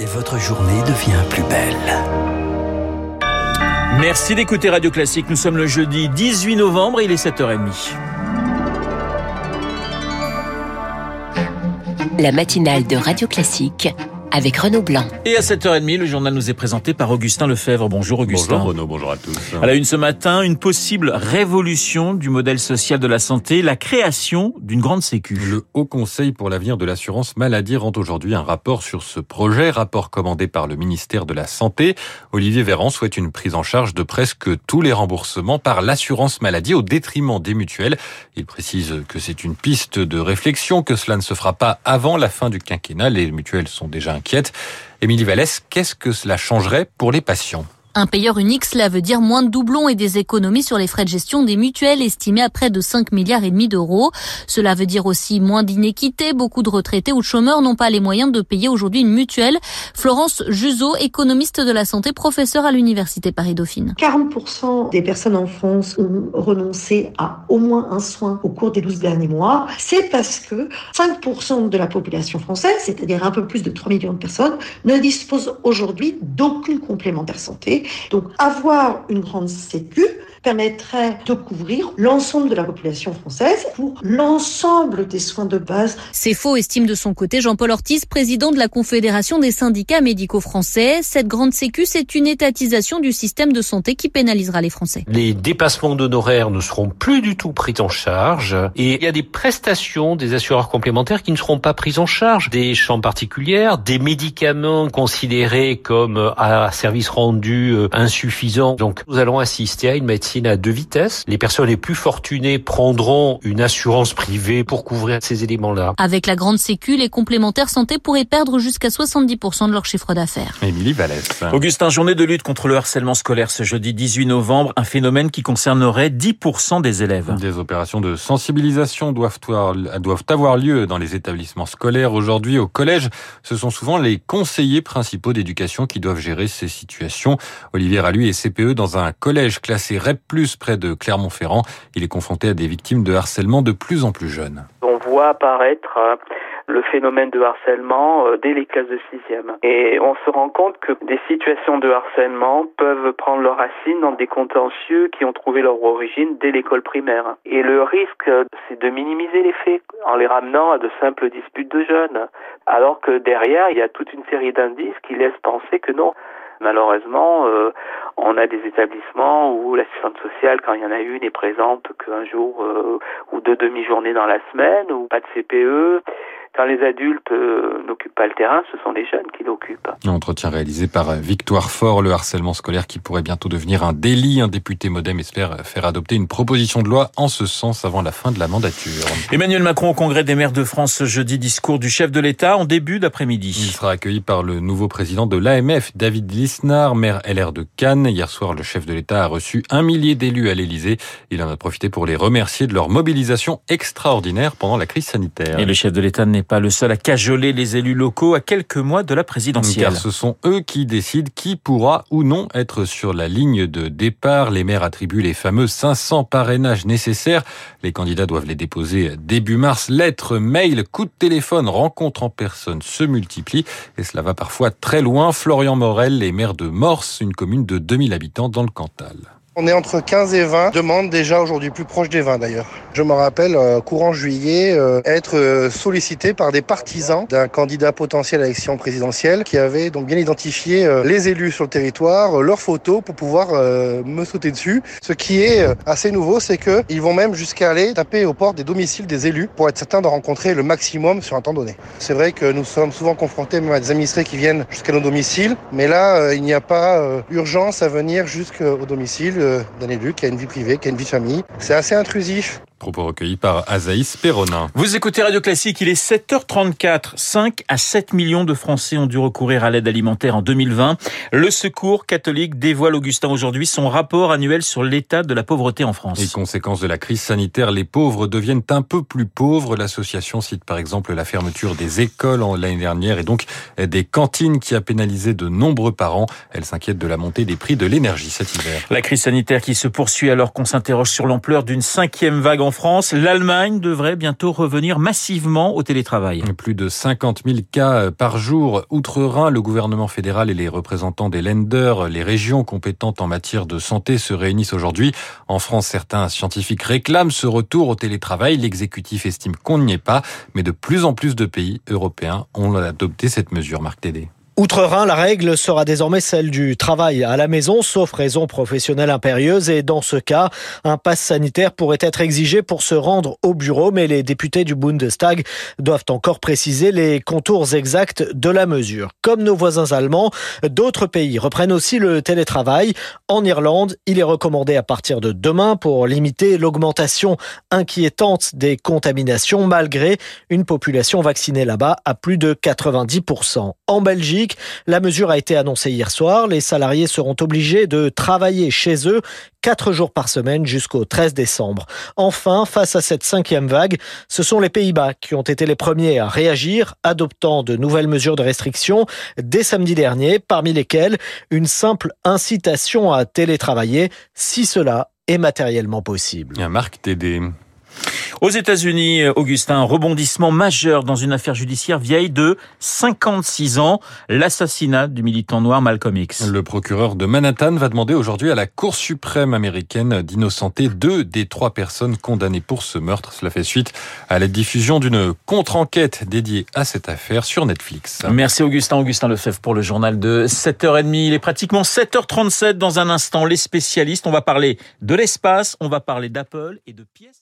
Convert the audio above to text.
et votre journée devient plus belle. Merci d'écouter Radio Classique. Nous sommes le jeudi 18 novembre et il est 7h30. La matinale de Radio Classique avec Renaud Blanc. Et à 7h30, le journal nous est présenté par Augustin Lefebvre. Bonjour Augustin. Bonjour Renaud, bonjour à tous. À la une ce matin, une possible révolution du modèle social de la santé, la création d'une grande sécu. Le Haut Conseil pour l'avenir de l'assurance maladie rend aujourd'hui un rapport sur ce projet, rapport commandé par le ministère de la Santé. Olivier Véran souhaite une prise en charge de presque tous les remboursements par l'assurance maladie au détriment des mutuelles. Il précise que c'est une piste de réflexion, que cela ne se fera pas avant la fin du quinquennat. Les mutuelles sont déjà Émilie Vallès, qu'est-ce que cela changerait pour les patients? Un payeur unique, cela veut dire moins de doublons et des économies sur les frais de gestion des mutuelles estimés à près de 5 milliards et demi d'euros. Cela veut dire aussi moins d'inéquité. Beaucoup de retraités ou de chômeurs n'ont pas les moyens de payer aujourd'hui une mutuelle. Florence Juseau, économiste de la santé, professeure à l'université Paris-Dauphine. 40% des personnes en France ont renoncé à au moins un soin au cours des 12 derniers mois. C'est parce que 5% de la population française, c'est-à-dire un peu plus de 3 millions de personnes, ne dispose aujourd'hui d'aucune complémentaire santé donc avoir une grande sécu permettrait de couvrir l'ensemble de la population française pour l'ensemble des soins de base. C'est faux, estime de son côté Jean-Paul Ortiz, président de la Confédération des syndicats médicaux français. Cette grande sécu, c'est une étatisation du système de santé qui pénalisera les Français. Les dépassements d'honoraires ne seront plus du tout pris en charge et il y a des prestations des assureurs complémentaires qui ne seront pas prises en charge. Des champs particulières, des médicaments considérés comme à service rendu euh, insuffisant. Donc nous allons assister à une médecine à deux vitesses. Les personnes les plus fortunées prendront une assurance privée pour couvrir ces éléments-là. Avec la grande sécu, les complémentaires santé pourraient perdre jusqu'à 70% de leur chiffre d'affaires. Émilie Vallès. Augustin, journée de lutte contre le harcèlement scolaire ce jeudi 18 novembre, un phénomène qui concernerait 10% des élèves. Des opérations de sensibilisation doivent, doivent avoir lieu dans les établissements scolaires. Aujourd'hui, au collège, ce sont souvent les conseillers principaux d'éducation qui doivent gérer ces situations. Olivier Ralluy est CPE dans un collège classé REP+, près de Clermont-Ferrand. Il est confronté à des victimes de harcèlement de plus en plus jeunes. On voit apparaître euh, le phénomène de harcèlement euh, dès les classes de sixième. Et on se rend compte que des situations de harcèlement peuvent prendre leur racine dans des contentieux qui ont trouvé leur origine dès l'école primaire. Et le risque, c'est de minimiser les faits en les ramenant à de simples disputes de jeunes. Alors que derrière, il y a toute une série d'indices qui laissent penser que non. Malheureusement, euh, on a des établissements où l'assistante sociale, quand il y en a une, est présente qu'un jour euh, ou deux demi-journées dans la semaine, ou pas de CPE. Quand les adultes euh, n'occupent pas le terrain, ce sont les jeunes qui l'occupent. Un entretien réalisé par Victoire Fort, le harcèlement scolaire qui pourrait bientôt devenir un délit. Un député modem espère faire adopter une proposition de loi en ce sens avant la fin de la mandature. Emmanuel Macron au Congrès des maires de France ce jeudi, discours du chef de l'État en début d'après-midi. Il sera accueilli par le nouveau président de l'AMF, David Lisnard, maire LR de Cannes. Hier soir, le chef de l'État a reçu un millier d'élus à l'Élysée. Il en a profité pour les remercier de leur mobilisation extraordinaire pendant la crise sanitaire. Et le chef de l'État n'est pas le seul à cajoler les élus locaux à quelques mois de la présidentielle. Car ce sont eux qui décident qui pourra ou non être sur la ligne de départ. Les maires attribuent les fameux 500 parrainages nécessaires. Les candidats doivent les déposer début mars. Lettres, mails, coups de téléphone, rencontres en personne se multiplient et cela va parfois très loin. Florian Morel, les maires de Morse, une commune de 2000 habitants dans le Cantal. On est entre 15 et 20 demandes déjà aujourd'hui, plus proche des 20 d'ailleurs. Je me rappelle, euh, courant juillet, euh, être euh, sollicité par des partisans d'un candidat potentiel à l'élection présidentielle qui avait donc bien identifié les élus sur le territoire, leurs photos pour pouvoir me sauter dessus. Ce qui est assez nouveau, c'est qu'ils vont même jusqu'à aller taper aux portes des domiciles des élus pour être certain de rencontrer le maximum sur un temps donné. C'est vrai que nous sommes souvent confrontés même à des administrés qui viennent jusqu'à nos domiciles, mais là, il n'y a pas urgence à venir jusqu'au domicile d'un élu qui a une vie privée, qui a une vie de famille. C'est assez intrusif. Propos recueillis par Azaïs Perronin. Vous écoutez Radio Classique, il est 7h34. 5 à 7 millions de Français ont dû recourir à l'aide alimentaire en 2020. Le Secours catholique dévoile, Augustin, aujourd'hui son rapport annuel sur l'état de la pauvreté en France. Et conséquence de la crise sanitaire, les pauvres deviennent un peu plus pauvres. L'association cite par exemple la fermeture des écoles l'année dernière et donc des cantines qui a pénalisé de nombreux parents. Elle s'inquiète de la montée des prix de l'énergie cet hiver. La crise sanitaire qui se poursuit alors qu'on s'interroge sur l'ampleur d'une cinquième vague en en France. L'Allemagne devrait bientôt revenir massivement au télétravail. Plus de 50 000 cas par jour. Outre-Rhin, le gouvernement fédéral et les représentants des lenders, les régions compétentes en matière de santé se réunissent aujourd'hui. En France, certains scientifiques réclament ce retour au télétravail. L'exécutif estime qu'on n'y est pas, mais de plus en plus de pays européens ont adopté cette mesure. Marc Tédé. Outre-Rhin, la règle sera désormais celle du travail à la maison, sauf raison professionnelle impérieuse. Et dans ce cas, un pass sanitaire pourrait être exigé pour se rendre au bureau. Mais les députés du Bundestag doivent encore préciser les contours exacts de la mesure. Comme nos voisins allemands, d'autres pays reprennent aussi le télétravail. En Irlande, il est recommandé à partir de demain pour limiter l'augmentation inquiétante des contaminations malgré une population vaccinée là-bas à plus de 90%. En Belgique, la mesure a été annoncée hier soir. Les salariés seront obligés de travailler chez eux quatre jours par semaine jusqu'au 13 décembre. Enfin, face à cette cinquième vague, ce sont les Pays-Bas qui ont été les premiers à réagir, adoptant de nouvelles mesures de restriction dès samedi dernier, parmi lesquelles une simple incitation à télétravailler si cela est matériellement possible. Marc Tédé. Aux États-Unis, Augustin, rebondissement majeur dans une affaire judiciaire vieille de 56 ans, l'assassinat du militant noir Malcolm X. Le procureur de Manhattan va demander aujourd'hui à la Cour suprême américaine d'innocenter deux des trois personnes condamnées pour ce meurtre. Cela fait suite à la diffusion d'une contre-enquête dédiée à cette affaire sur Netflix. Merci Augustin, Augustin Lefebvre pour le journal de 7h30. Il est pratiquement 7h37 dans un instant. Les spécialistes, on va parler de l'espace, on va parler d'Apple et de pièces